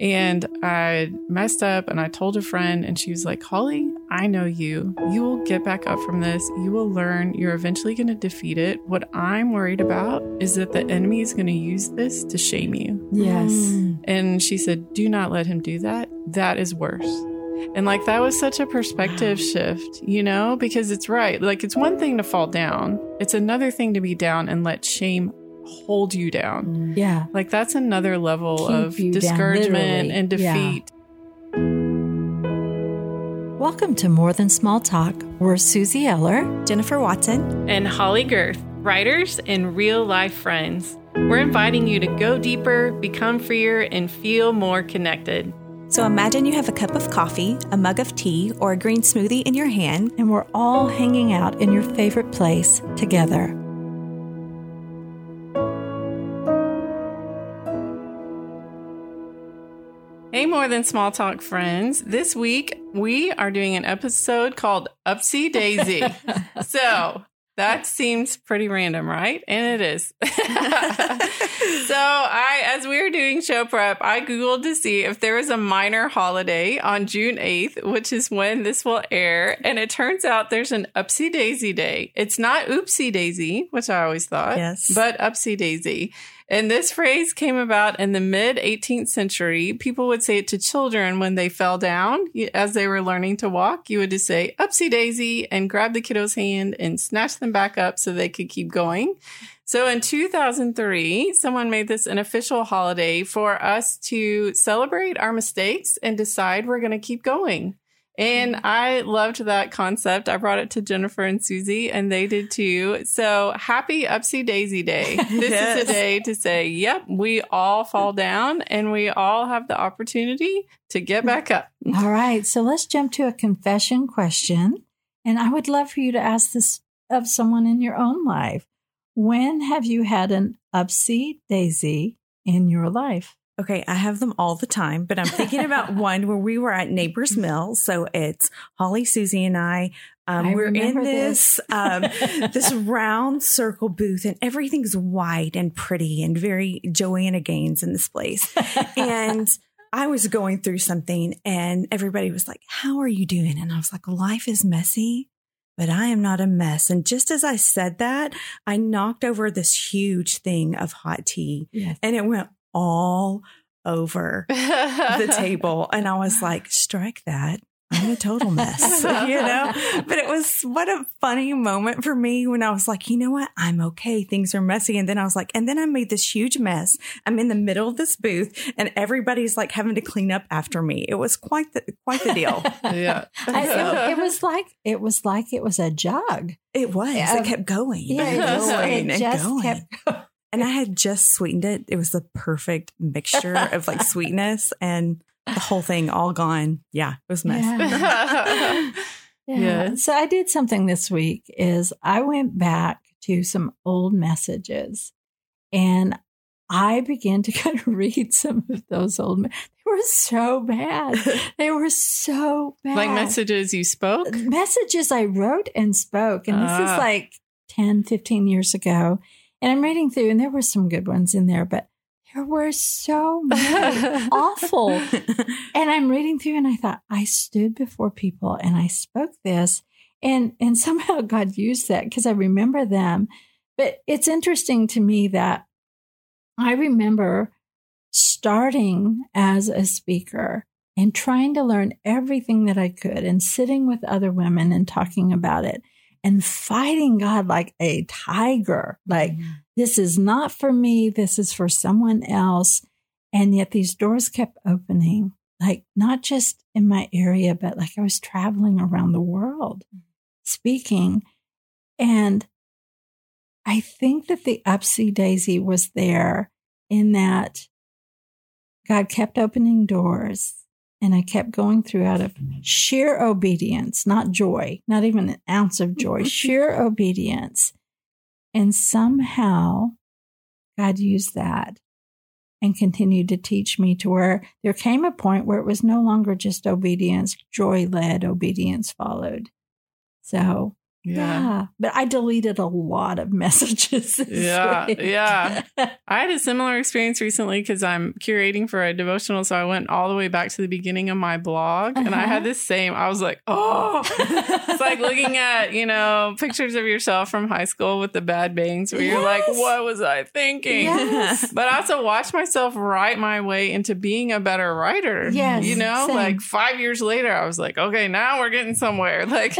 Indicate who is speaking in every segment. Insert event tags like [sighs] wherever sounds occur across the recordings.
Speaker 1: And I messed up and I told a friend, and she was like, Holly, I know you. You will get back up from this. You will learn. You're eventually going to defeat it. What I'm worried about is that the enemy is going to use this to shame you.
Speaker 2: Yes.
Speaker 3: Mm.
Speaker 1: And she said, Do not let him do that. That is worse. And like that was such a perspective shift, you know, because it's right. Like it's one thing to fall down, it's another thing to be down and let shame hold you down.
Speaker 2: Yeah.
Speaker 1: Like that's another level
Speaker 2: Keep
Speaker 1: of
Speaker 2: you down,
Speaker 1: discouragement
Speaker 2: literally.
Speaker 1: and
Speaker 2: Yeah.
Speaker 1: defeat.
Speaker 3: Welcome to More Than Small Talk. We're Suzie Eller.
Speaker 4: Jennifer Watson.
Speaker 1: And Holly Gerth, writers and real life friends. We're inviting you to go deeper, become freer, and feel more connected.
Speaker 4: So imagine you have a cup of coffee, a mug of tea, or a green smoothie in your hand.
Speaker 3: And we're all hanging out in your favorite place together.
Speaker 1: More than small talk friends. This week we are doing an episode called Upsy Daisy. [laughs] so that seems pretty random, right? And it is. [laughs] so I, as we were doing show prep, I Googled to see if there was a minor holiday on June 8th, which is when this will air. And it turns out there's an Upsy Daisy Day. It's not Oopsie Daisy, which I always thought,
Speaker 4: Yes.
Speaker 1: but Upsy Daisy. And this phrase came about in the mid 18th century. People would say it to children when they fell down as they were learning to walk. You would just say, upsy daisy, and grab the kiddo's hand and snatch them back up so they could keep going. So in 2003, someone made this an official holiday for us to celebrate our mistakes and decide we're going to keep going. And mm-hmm. I loved that concept. I brought it to Jennifer and Suzie, and they did too. So happy Upsy Daisy Day. [laughs] This
Speaker 4: Yes.
Speaker 1: is a day to say, yep, we all fall down and we all have the opportunity to get mm-hmm. back up. [laughs]
Speaker 2: All right. So let's jump to a confession question. And I would love for you to ask this of someone in your own life. When have you had an upsy daisy in your life?
Speaker 4: Okay, I have them all the time, but I'm thinking about [laughs] one where we were at Neighbors Mill. So it's Holly, Suzie, and I. Um,
Speaker 2: I
Speaker 4: we're in
Speaker 2: remember
Speaker 4: this um, [laughs] this round circle booth, and everything's white and pretty and very Joanna Gaines in this place. and I was going through something, and everybody was like, "How are you doing?" And I was like, "Life is messy." But I am not a mess. And just as I said that, I knocked over this huge thing of hot tea
Speaker 2: Yes.
Speaker 4: and it went all over the [laughs] table. And I was like, strike that. I'm a total mess, [laughs] you know? But it was what a funny moment for me when I was like, you know what? I'm okay. Things are messy. And then I was like, and then I made this huge mess. I'm in the middle of this booth and everybody's like having to clean up after me. It was quite the, quite the deal. [laughs]
Speaker 1: yeah.
Speaker 2: I- it, it was like it was like it was a jug.
Speaker 4: It was.
Speaker 2: Yeah.
Speaker 4: It kept going.
Speaker 2: Yeah,
Speaker 4: and
Speaker 2: it just,
Speaker 4: going
Speaker 2: it
Speaker 4: and going.
Speaker 2: kept
Speaker 4: And I had just sweetened it. It was the perfect mixture of like [laughs] sweetness and the whole thing all gone. Yeah, it was a mess.
Speaker 2: Yeah. [laughs] [laughs] Yeah.
Speaker 1: Yeah.
Speaker 2: So I did something this week is I went back to some old messages and I began to kind of read some of those old me- they were so bad. They were so bad.
Speaker 1: like messages you spoke.
Speaker 2: messages I wrote and spoke. And this
Speaker 1: Ah.
Speaker 2: is like 10, 15 years ago. And I'm reading through, and there were some good ones in there, but there were so many [laughs] awful. [laughs] And I'm reading through, and I thought, I stood before people and I spoke this. And, and [laughs] somehow God used that because I remember them. But it's interesting to me that I remember starting as a speaker and trying to learn everything that I could and sitting with other women and talking about it and fighting God like a tiger. Like, mm-hmm. this is not for me, this is for someone else. And yet these doors kept opening, like not just in my area, but like I was traveling around the world mm-hmm. speaking. And I think that the upsy daisy was there in that God kept opening doors and I kept going through out of sheer obedience, not joy, not even an ounce of joy, [laughs] sheer obedience. And somehow God used that and continued to teach me to where there came a point where it was no longer just obedience, joy led obedience followed. So Yeah. But I deleted a lot of [laughs] messages.
Speaker 1: Yeah,
Speaker 2: week.
Speaker 1: yeah. [laughs] I had a similar experience recently because I'm curating for a devotional. So I went all the way back to the beginning of my blog and I
Speaker 2: Uh-huh.
Speaker 1: had this same, I was like, oh, [laughs] it's like looking at, you know, pictures of yourself from high school with the bad bangs where you're like, what was I thinking?
Speaker 2: Yes.
Speaker 1: But I also watched myself write my way into being a better writer.
Speaker 2: Yes,
Speaker 1: You know,
Speaker 2: same.
Speaker 1: like five years later, I was like, okay, now we're getting somewhere. Like,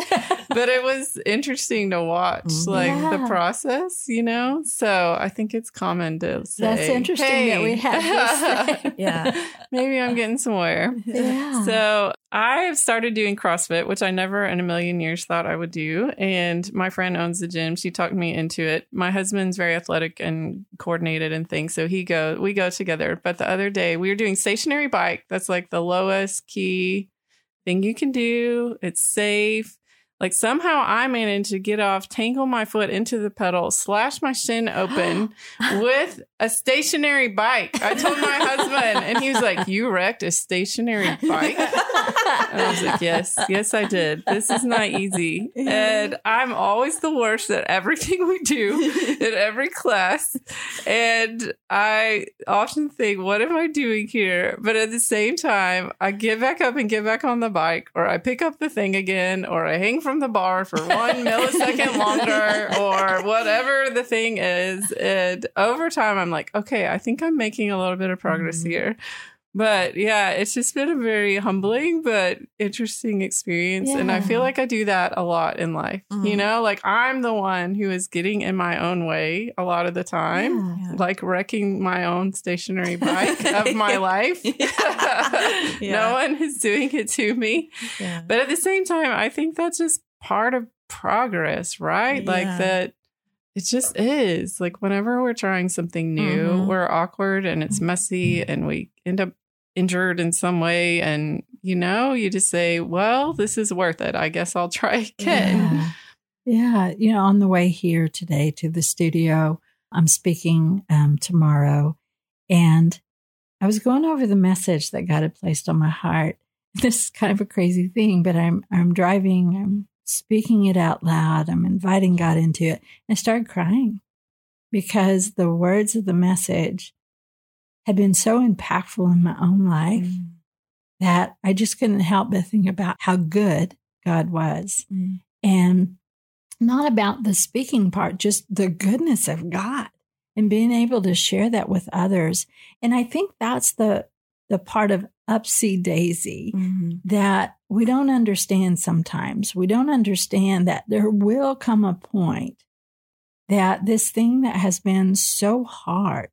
Speaker 1: but it was interesting to watch,
Speaker 4: Mhm.
Speaker 1: like the process, you know? So I think it's common to say,
Speaker 2: That's interesting that we have. this. [laughs]
Speaker 4: Yeah.
Speaker 1: Maybe I'm getting somewhere.
Speaker 2: Yeah.
Speaker 1: So I've started doing CrossFit, which I never in a million years thought I would do. And my friend owns the gym. She talked me into it. My husband's very athletic and coordinated and things. So he go we go together. But the other day we were doing stationary bike. That's like the lowest key thing you can do. It's safe. Like somehow I managed to get off, tangle my foot into the pedal, slash my shin open [gasps] with a stationary bike. I told my husband, and he was like, You wrecked a stationary bike? [laughs] I was like, Yes, yes, I did. This is not easy. And I'm always the worst at everything we do [laughs] in every class. And I often think, What am I doing here? But at the same time, I get back up and get back on the bike, or I pick up the thing again, or I hang from the bar for one millisecond [laughs] longer, or whatever the thing is. And over time, I'm like, okay, I think I'm making a little bit of progress
Speaker 4: Mhm.
Speaker 1: here. But yeah, it's just been a very humbling but interesting experience. And I feel like I do that a lot in life. You
Speaker 4: Mhm.
Speaker 1: know, like I'm the one who is getting in my own way a lot of the time,
Speaker 2: Yeah.
Speaker 1: like wrecking my own stationary bike of [laughs] my life. [laughs] no one is doing it to me.
Speaker 4: Yeah.
Speaker 1: But at the same time, I think that's just part of progress, right? Like that it just is. Like whenever we're trying something new,
Speaker 4: Mhm.
Speaker 1: we're awkward and it's messy and we end up injured in some way. And, you know, you just say, well, this is worth it. I guess I'll try again.
Speaker 2: Yeah. Yeah. You know, on the way here today to the studio, I'm speaking um, tomorrow, and I was going over the message that God had placed on my heart. [laughs] This is kind of a crazy thing, but I'm I'm driving, I'm speaking it out loud, I'm inviting God into it, and I started crying because the words of the message had been so impactful in my own life
Speaker 4: Mm.
Speaker 2: that I just couldn't help but think about how good God was
Speaker 4: Mm.
Speaker 2: and not about the speaking part, just the goodness of God and being able to share that with others. And I think that's the the part of upsy daisy
Speaker 4: Mhm.
Speaker 2: that we don't understand sometimes. We don't understand that there will come a point that this thing that has been so hard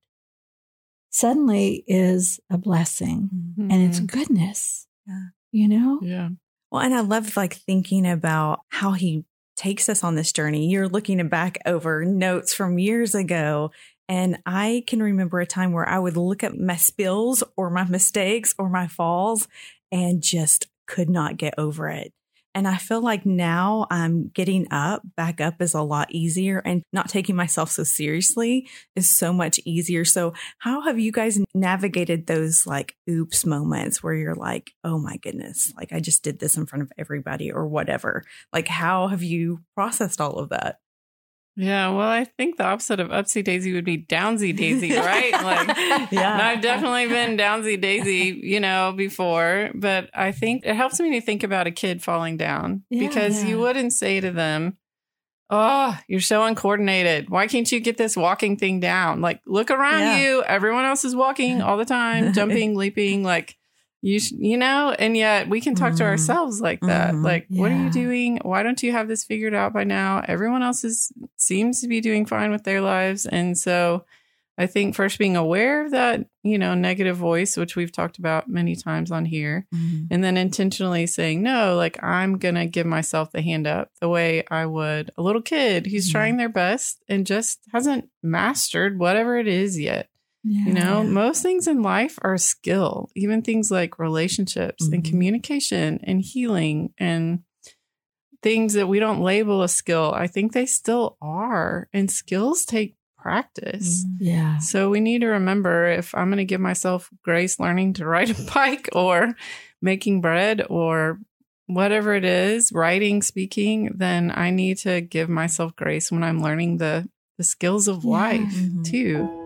Speaker 2: suddenly is a blessing
Speaker 4: Mhm.
Speaker 2: and it's goodness.
Speaker 4: Yeah.
Speaker 2: You know?
Speaker 1: Yeah.
Speaker 4: Well, and I love like thinking about how he takes us on this journey. You're looking back over notes from years ago. And I can remember a time where I would look at my spills or my mistakes or my falls and just could not get over it. And I feel like now I'm getting up, back up is a lot easier and not taking myself so seriously is so much easier. So, how have you guys navigated those like oops moments where you're like, oh my goodness, like I just did this in front of everybody or whatever? Like, how have you processed all of that?
Speaker 1: Yeah. Well, I think the opposite of upsy daisy would be downsy daisy, right? [laughs] Like,
Speaker 4: yeah.
Speaker 1: I've definitely been downsy daisy, you know, before, but I think it helps me to think about a kid falling down
Speaker 2: Yeah.
Speaker 1: because you wouldn't say to them, Oh, you're so uncoordinated. Why can't you get this walking thing down? Like, look around
Speaker 4: Yeah.
Speaker 1: you. Everyone else is walking all the time, [laughs] jumping, leaping. Like, you, sh- you know, and yet we can talk to
Speaker 4: Mhm.
Speaker 1: ourselves like that.
Speaker 4: Mhm.
Speaker 1: Like, what are you doing? Why don't you have this figured out by now? Everyone else is seems to be doing fine with their lives, and so I think first being aware of that, you know, negative voice, which we've talked about many times on here,
Speaker 4: Mhm.
Speaker 1: and then intentionally saying, no, like I'm going to give myself the hand up the way I would a little kid who's
Speaker 4: Mhm.
Speaker 1: trying their best and just hasn't mastered whatever it is yet.
Speaker 2: Yeah.
Speaker 1: You know, most things in life are skill, even things like relationships and
Speaker 4: Mhm.
Speaker 1: communication and healing and things that we don't label a skill. I think they still are. And skills take practice.
Speaker 4: Mhm.
Speaker 2: Yeah.
Speaker 1: So we need to remember if I'm going to give myself grace learning to ride a [laughs] bike or making bread or whatever it is, writing, speaking, then I need to give myself grace when I'm learning the the skills of life
Speaker 4: Mhm.
Speaker 1: too.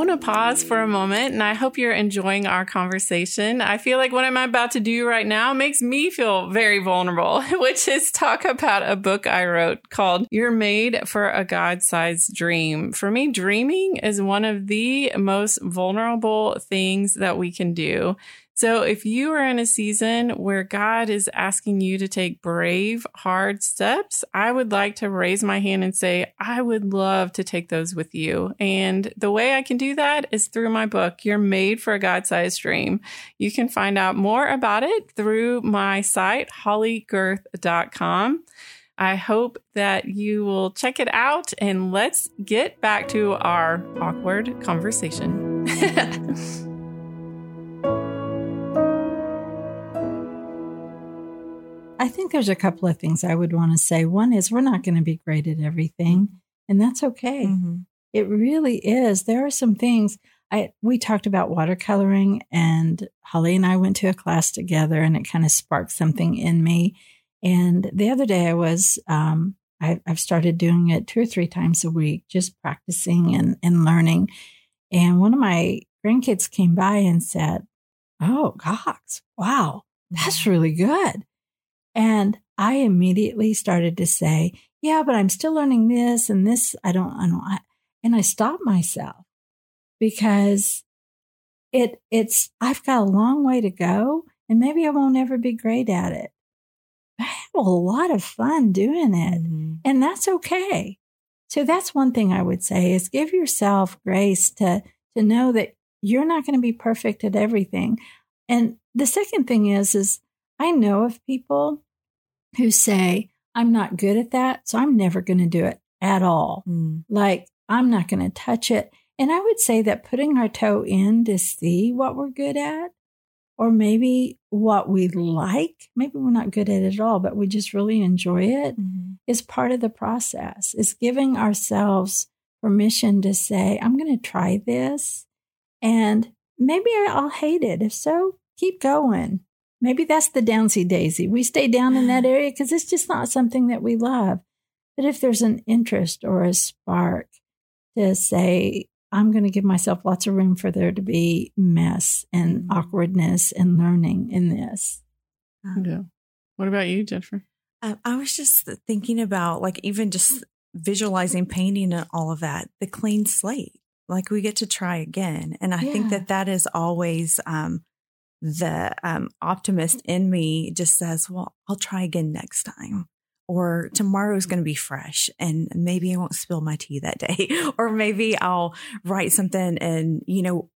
Speaker 1: Want to pause for a moment and I hope you're enjoying our conversation. I feel like what I'm about to do right now makes me feel very vulnerable, [laughs] which is talk about a book I wrote called You're Made for a God Sized Dream. For me, dreaming is one of the most vulnerable things that we can do. So if you are in a season where God is asking you to take brave, hard steps, I would like to raise my hand and say, I would love to take those with you. And the way I can do that is through my book, You're Made for a God Sized Dream. You can find out more about it through my site, hollygerth.com. I hope that you will check it out and let's get back to our awkward conversation. [laughs]
Speaker 2: I think there's a couple of things I would want to say. One is we're not going to be great at everything, and that's okay.
Speaker 4: Mhm.
Speaker 2: It really is. There are some things I we talked about watercoloring and Holly and I went to a class together and it kind of sparked something in me. And the other day I was um I, I've started doing it two or three times a week, just practicing and, and learning. And one of my grandkids came by and said, Oh, gosh, wow, that's really good. And I immediately started to say, yeah, but I'm still learning this and this. I don't, I don't, I, and I stopped myself because it, it's, I've got a long way to go and maybe I won't ever be great at it. I have a lot of fun doing it
Speaker 4: Mhm.
Speaker 2: and that's okay. So that's one thing I would say is give yourself grace to to know that you're not going to be perfect at everything. And the second thing is is I know of people who say I'm not good at that, so I'm never going to do it at all.
Speaker 4: Mm.
Speaker 2: Like I'm not going to touch it. And I would say that putting our toe in to see what we're good at or maybe what we like, maybe we're not good at it at all, but we just really enjoy it
Speaker 4: Mhm.
Speaker 2: is part of the process is giving ourselves permission to say i'm going to try this and maybe i'll hate it if so keep going maybe that's the downsy daisy we stay down in that [sighs] area because it's just not something that we love but if there's an interest or a spark to say i'm going to give myself lots of room for there to be mess and
Speaker 4: Mhm.
Speaker 2: awkwardness and learning in this
Speaker 4: Um,
Speaker 1: yeah. What about you, Jennifer?
Speaker 4: Um, I was just thinking about like even just visualizing painting and all of that, the clean slate. Like we get to try again, and I think that that is always um, the um, optimist in me. Just says, "Well, I'll try again next time." Or tomorrow's going to be fresh, and maybe I won't spill my tea that day. [laughs] or maybe I'll write something, and you know,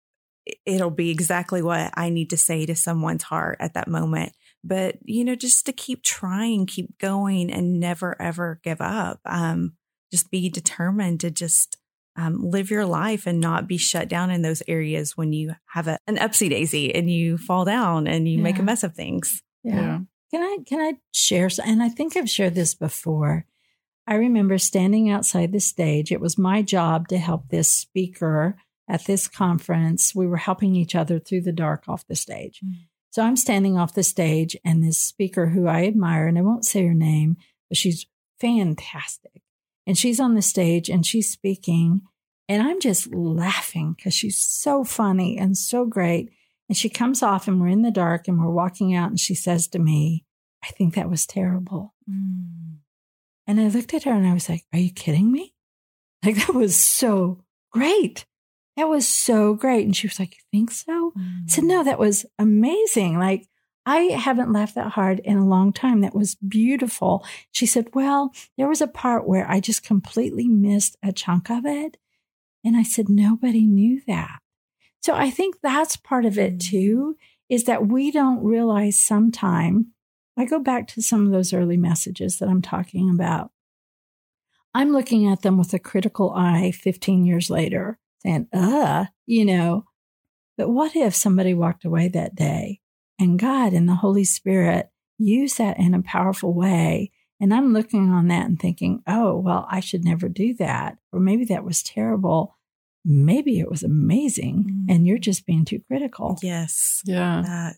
Speaker 4: it- it'll be exactly what I need to say to someone's heart at that moment but you know just to keep trying keep going and never ever give up um just be determined to just um, live your life and not be shut down in those areas when you have a, an upsy daisy and you fall down and you make a mess of things Yeah.
Speaker 2: Can I can I share? And I think I've shared this before. I remember standing outside the stage. It was my job to help this speaker at this conference. We were helping each other through the dark off the stage.
Speaker 4: Mm.
Speaker 2: So I'm standing off the stage, and this speaker who I admire, and I won't say her name, but she's fantastic. And she's on the stage and she's speaking, and I'm just laughing because she's so funny and so great. And she comes off, and we're in the dark, and we're walking out, and she says to me, I think that was terrible. Mm. And I looked at her and I was like, Are you kidding me? Like, that was so great. That was so great. And she was like, You think so? I said, mm. No, that was amazing. Like, I haven't laughed that hard in a long time. That was beautiful. She said, Well, there was a part where I just completely missed a chunk of it. And I said, Nobody knew that. So I think that's part of it too, is that we don't realize sometime. I go back to some of those early messages that I'm talking about. I'm looking at them with a critical eye 15 years later, saying, uh, you know, but what if somebody walked away that day and God and the Holy Spirit use that in a powerful way? And I'm looking on that and thinking, oh, well, I should never do that. Or maybe that was terrible. maybe it was amazing
Speaker 4: Mm.
Speaker 2: and you're just being too critical.
Speaker 4: Yes.
Speaker 1: Yeah.
Speaker 4: That.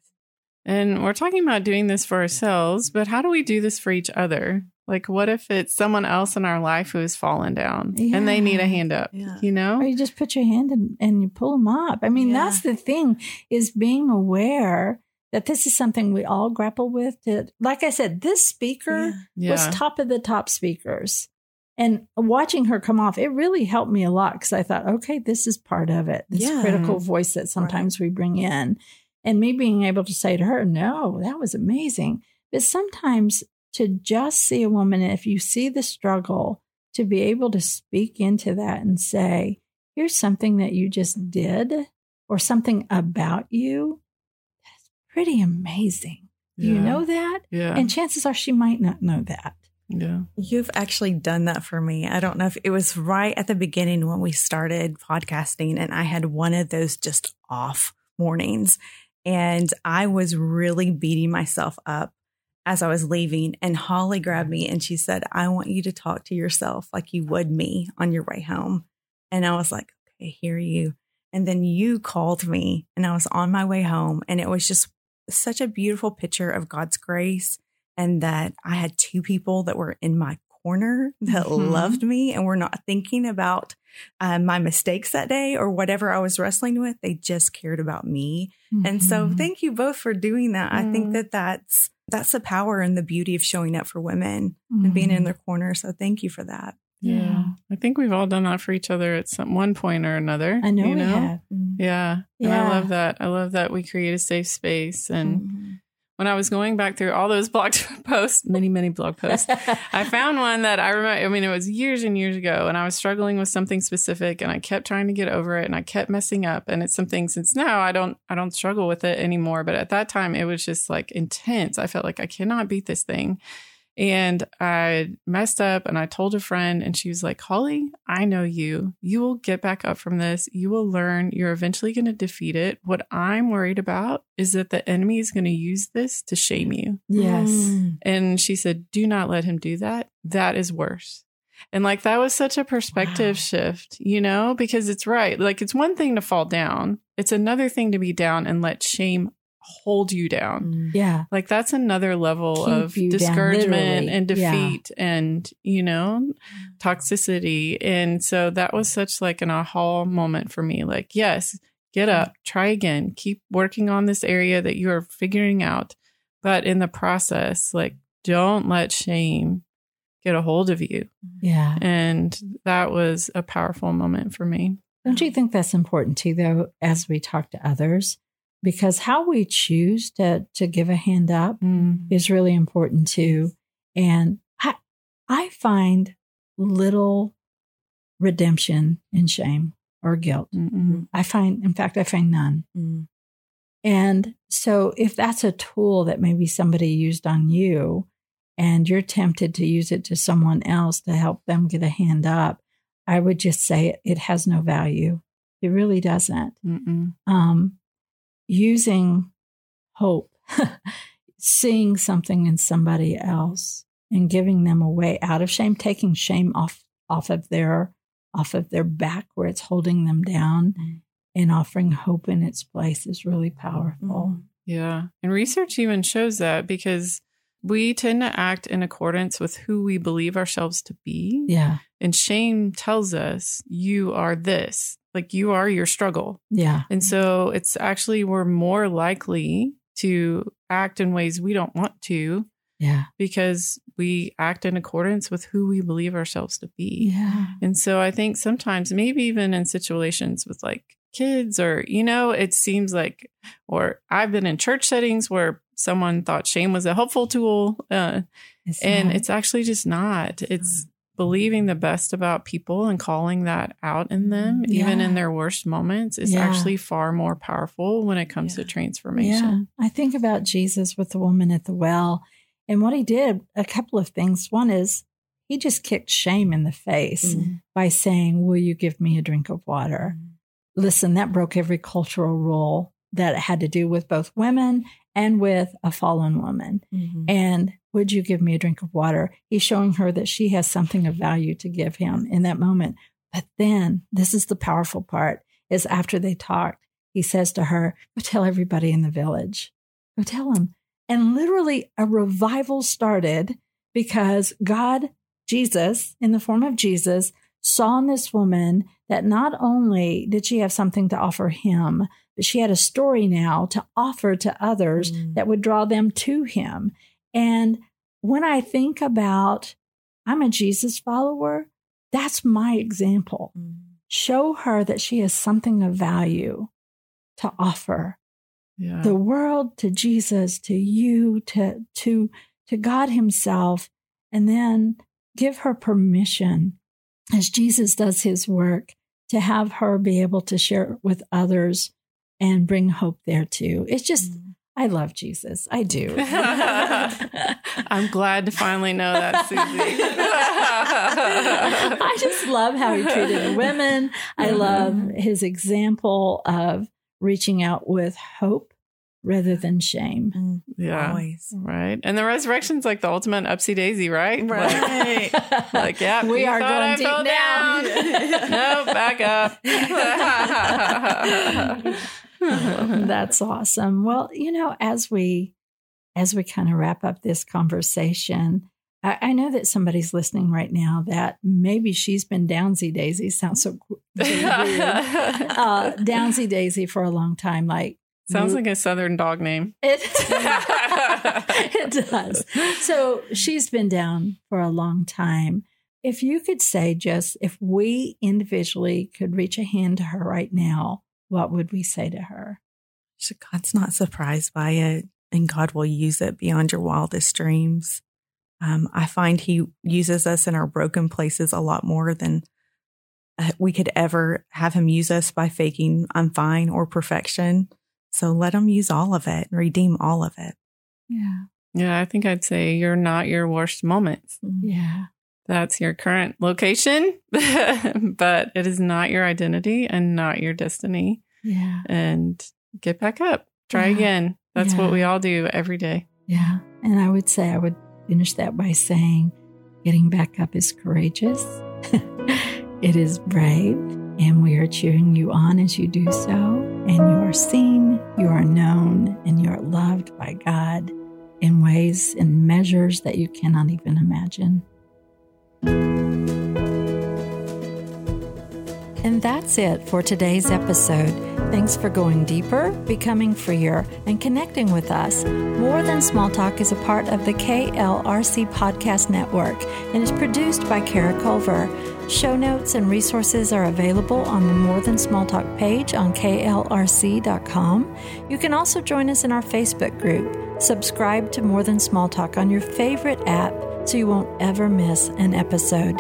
Speaker 1: And we're talking about doing this for ourselves, but how do we do this for each other? Like, what if it's someone else in our life who has fallen down and they need a hand up?
Speaker 4: Yeah.
Speaker 1: You know?
Speaker 2: Or you just put your hand in, and you pull them up. I mean,
Speaker 4: Yeah.
Speaker 2: that's the thing is being aware that this is something we all grapple with. To, like I said, this speaker
Speaker 4: Yeah.
Speaker 2: was top of the top speakers. And watching her come off, it really helped me a lot because I thought, okay, this is part of it. This
Speaker 4: Yeah.
Speaker 2: critical voice that sometimes we bring in. And me being able to say to her, no, that was amazing. But sometimes to just see a woman, if you see the struggle, to be able to speak into that and say, here's something that you just did or something about you, that's pretty amazing. Do you know that?
Speaker 1: Yeah.
Speaker 2: And chances are she might not know that.
Speaker 1: yeah.
Speaker 4: You've actually done that for me. I don't know if it was right at the beginning when we started podcasting, and I had one of those just off mornings. And I was really beating myself up as I was leaving. And Holly grabbed me and she said, I want you to talk to yourself like you would me on your way home. And I was like, okay, hear you. And then you called me and I was on my way home. And it was just such a beautiful picture of God's grace and that I had two people that were in my corner that
Speaker 1: Mhm.
Speaker 4: loved me and were not thinking about uh, my mistakes that day or whatever I was wrestling with. They just cared about me. And so
Speaker 2: Mhm.
Speaker 4: thank you both for doing that. I
Speaker 1: Mm.
Speaker 4: think that that's that's the power and the beauty of showing up for women and being in
Speaker 2: Mhm.
Speaker 4: their corner. So thank you for that.
Speaker 1: Yeah. I think we've all done that for each other at some one point or another.
Speaker 2: I know
Speaker 1: you
Speaker 2: we
Speaker 1: know?
Speaker 2: have.
Speaker 1: Yeah. And
Speaker 2: Yeah.
Speaker 1: I love that. I love that we create a safe space. And
Speaker 4: Mhm.
Speaker 1: when I was going back through all those [laughs] blog posts, many, many blog posts, I [laughs] found one that I remember. I mean, it was years and years ago, and I was struggling with something specific, and I kept trying to get over it, and I kept messing up. And it's something since now I don't, I don't struggle with it anymore. But at that time, it was just like intense. I felt like I cannot beat this thing, and I messed up. And I told a friend, and she was like, "Holly, I know you. You will get back up from this. You will learn. You're eventually going to defeat it. What I'm worried about is that the enemy is going to use this to shame you."
Speaker 2: yes.
Speaker 4: Mm.
Speaker 1: And she said, Do not let him do that. That is worse. And like that was such a perspective
Speaker 2: Wow.
Speaker 1: shift, you know, because it's right. Like it's one thing to fall down, it's another thing to be down and let shame hold you down.
Speaker 4: Mm.
Speaker 2: Yeah.
Speaker 1: Like that's another level
Speaker 2: Keep
Speaker 1: of
Speaker 2: you down,
Speaker 1: discouragement
Speaker 2: literally.
Speaker 1: and
Speaker 2: Yeah.
Speaker 1: defeat and, you know, toxicity. And so that was such like an aha moment for me. Like, yes, get up, try again, keep working on this area that you are figuring out. But in the process, like, don't let shame get a hold of you.
Speaker 2: Yeah.
Speaker 1: And that was a powerful moment for me.
Speaker 2: Don't you think that's important too, though, as we talk to others? Because how we choose to to give a hand up
Speaker 1: Mm.
Speaker 2: is really important too. And I I find little redemption in shame or guilt.
Speaker 1: Mm-mm.
Speaker 2: I find, in fact, I find none.
Speaker 4: Mm.
Speaker 2: And so if that's a tool that maybe somebody used on you and you're tempted to use it to someone else to help them get a hand up, I would just say it, it has no value. It really doesn't. Um, using hope, [laughs] seeing something in somebody else and giving them a way out of shame, taking shame off off of their off of their back where it's holding them down
Speaker 4: Mm.
Speaker 2: and offering hope in its place is really powerful.
Speaker 4: Mm.
Speaker 1: Yeah. And research even shows that because we tend to act in accordance with who we believe ourselves to be.
Speaker 2: Yeah.
Speaker 1: And shame tells us you are this, like you are your struggle.
Speaker 2: Yeah.
Speaker 1: And so it's actually, we're more likely to act in ways we don't want to
Speaker 2: Yeah.
Speaker 1: because we act in accordance with who we believe ourselves to be.
Speaker 2: Yeah.
Speaker 1: And so I think sometimes, maybe even in situations with like kids, or, you know, it seems like, or I've been in church settings where someone thought shame was a helpful tool. Uh,
Speaker 2: It's
Speaker 1: and
Speaker 2: not-
Speaker 1: it's actually just not. It's believing the best about people and calling that out in them, even in their worst moments, is
Speaker 2: Yeah.
Speaker 1: actually far more powerful when it comes
Speaker 4: Yeah.
Speaker 1: to transformation.
Speaker 2: Yeah. I think about Jesus with the woman at the well and what he did, a couple of things. One is he just kicked shame in the face
Speaker 4: Mm.
Speaker 2: by saying, Will you give me a drink of water? Listen, that broke every cultural rule that had to do with both women and with a fallen woman.
Speaker 4: Mhm.
Speaker 2: And would you give me a drink of water? He's showing her that she has something of value to give him in that moment. But then this is the powerful part is after they talked, he says to her, Go tell everybody in the village. Go tell them. And literally a revival started because God, Jesus, in the form of Jesus, saw in this woman that not only did she have something to offer him, but she had a story now to offer to others
Speaker 4: Mm.
Speaker 2: that would draw them to him. And when I think about, I'm a Jesus follower, that's my example.
Speaker 4: Mm.
Speaker 2: Show her that she has something of value to offer
Speaker 1: Yeah.
Speaker 2: the world to Jesus, to you, to to to God himself and then give her permission as Jesus does his work to have her be able to share it with others and bring hope there too. It's just I love Jesus. I do. [laughs] [laughs]
Speaker 1: I'm glad to finally know that, Suzie. [laughs]
Speaker 2: I just love how he treated the women. I love his example of reaching out with hope rather than shame.
Speaker 4: Mm.
Speaker 1: yeah.
Speaker 4: Always.
Speaker 1: Right. And the resurrection's like the ultimate upsy daisy, right?
Speaker 4: Right.
Speaker 1: Like, like, yeah,
Speaker 2: We are going
Speaker 1: I
Speaker 2: deep
Speaker 1: fell
Speaker 2: now.
Speaker 1: down. no, back up. [laughs]
Speaker 2: That's awesome. Well, you know, as we as we kind of wrap up this conversation, I, I know that somebody's listening right now that maybe she's been downsy daisy. Sounds so [laughs] weird. uh, downsy daisy for a long time. Like
Speaker 1: Sounds like a southern dog name. [laughs]
Speaker 2: it. it does. So she's been down for a long time. If you could say just if we individually could reach a hand to her right now, what would we say to her?
Speaker 4: So God's not surprised by it, and God will use it beyond your wildest dreams. Um, I find He uses us in our broken places a lot more than uh, we could ever have Him use us by faking I'm fine or perfection. So let Him use all of it, and redeem all of it.
Speaker 2: Yeah.
Speaker 1: Yeah, I think I'd say you're not your worst moments.
Speaker 2: Yeah.
Speaker 1: That's your current location, [laughs] but it is not your identity and not your destiny.
Speaker 2: Yeah.
Speaker 1: And get back up, try
Speaker 2: Yeah.
Speaker 1: again. That's
Speaker 2: Yeah.
Speaker 1: what we all do every day.
Speaker 2: Yeah. And I would say, I would finish that by saying, getting back up is courageous, [laughs] it is brave, and we are cheering you on as you do so. And you are seen, you are known, and you are loved by God in ways and measures that you cannot even imagine.
Speaker 3: And that's it for today's episode. Thanks for going deeper, becoming freer, and connecting with us. More Than Small Talk is a part of the KLRC Podcast Network and is produced by Kara Culver. Show notes and resources are available on the More Than Small Talk page on klrc.com. You can also join us in our Facebook group. Subscribe to More Than Small Talk on your favorite app so you won't ever miss an episode.